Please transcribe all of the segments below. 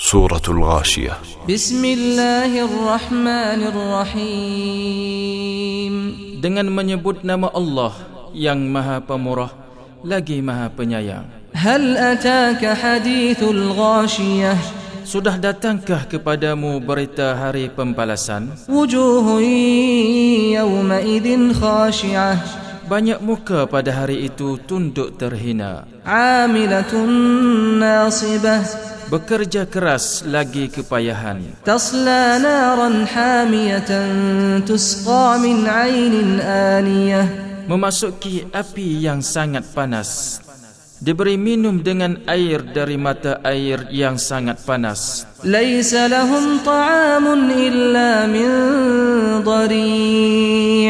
سورة الغاشية بسم الله الرحمن الرحيم dengan menyebut nama Allah yang Maha Pemurah lagi Maha Penyayang. هل أتاك حديث الغاشية Sudah datangkah kepadamu berita hari pembalasan? وجوه يومئذ خاشعة Banyak muka pada hari itu tunduk terhina. عاملة ناصبة bekerja keras lagi kepayahan tasla naran hamiyatan tusqa min ainin aniyah. Memasuki api yang sangat panas. Diberi minum dengan air dari mata air yang sangat panas. Laisa lahum ta'amun illa min dharin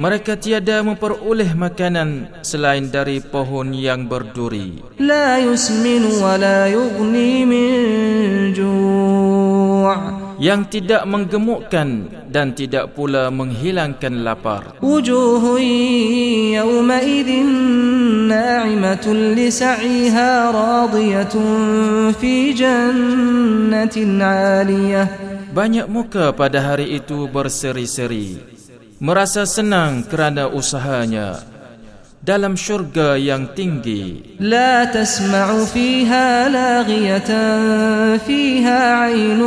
mereka tiada memperoleh makanan selain dari pohon yang berduri. La yusmin wa la yughni min ju' yang tidak menggemukkan dan tidak pula menghilangkan lapar. Wujuhun yawma na'imatun li sa'iha radiyatun fi jannatin 'aliyah. Banyak muka pada hari itu berseri-seri merasa senang kerana usahanya dalam syurga yang tinggi. La tasma'u fiha laghiyatan fiha عين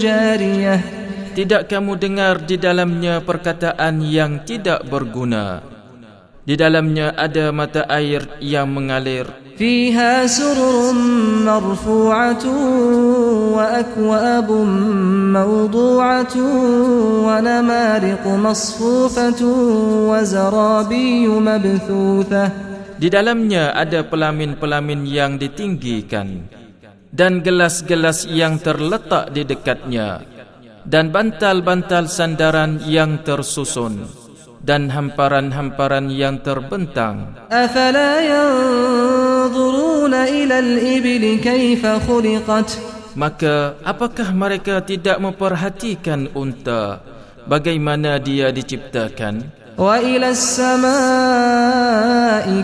jariyah. tidak kamu dengar di dalamnya perkataan yang tidak berguna. Di dalamnya ada mata air yang mengalir. فيها سرر مرفوعة وأكواب موضوعة ونمارق مصفوفة وزرابي مبثوثة Di dalamnya ada pelamin-pelamin yang ditinggikan dan gelas-gelas yang terletak di dekatnya dan bantal-bantal sandaran yang tersusun dan hamparan-hamparan yang terbentang. أفلا ينظرون إلى الإبل كيف خلقت Maka apakah mereka tidak memperhatikan unta bagaimana dia diciptakan وإلى السماء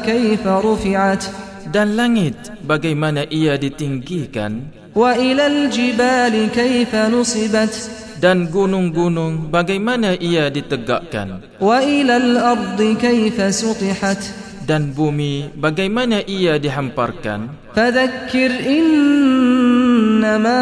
كيف رفعت dan langit bagaimana ia ditinggikan وإلى الجبال كيف نصبت dan gunung-gunung bagaimana ia ditegakkan وإلى الأرض كيف سطحت dan bumi bagaimana ia dihamparkan? Fadhakkir innama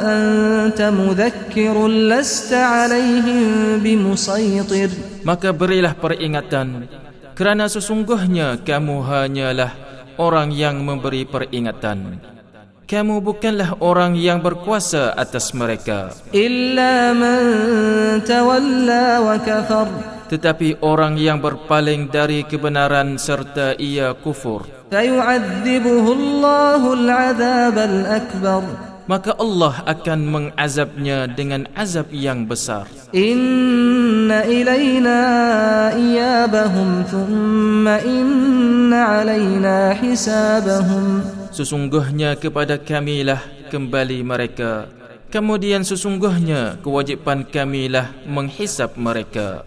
anta mudhakkirun lasta alaihim bimusaytir. Maka berilah peringatan kerana sesungguhnya kamu hanyalah orang yang memberi peringatan. Kamu bukanlah orang yang berkuasa atas mereka. Illa man tawalla wa kafara tetapi orang yang berpaling dari kebenaran serta ia kufur. Maka Allah akan mengazabnya dengan azab yang besar. Inna ilaina iyabahum thumma inna alaina hisabahum. Sesungguhnya kepada kamilah kembali mereka. Kemudian sesungguhnya kewajipan kamilah menghisap mereka.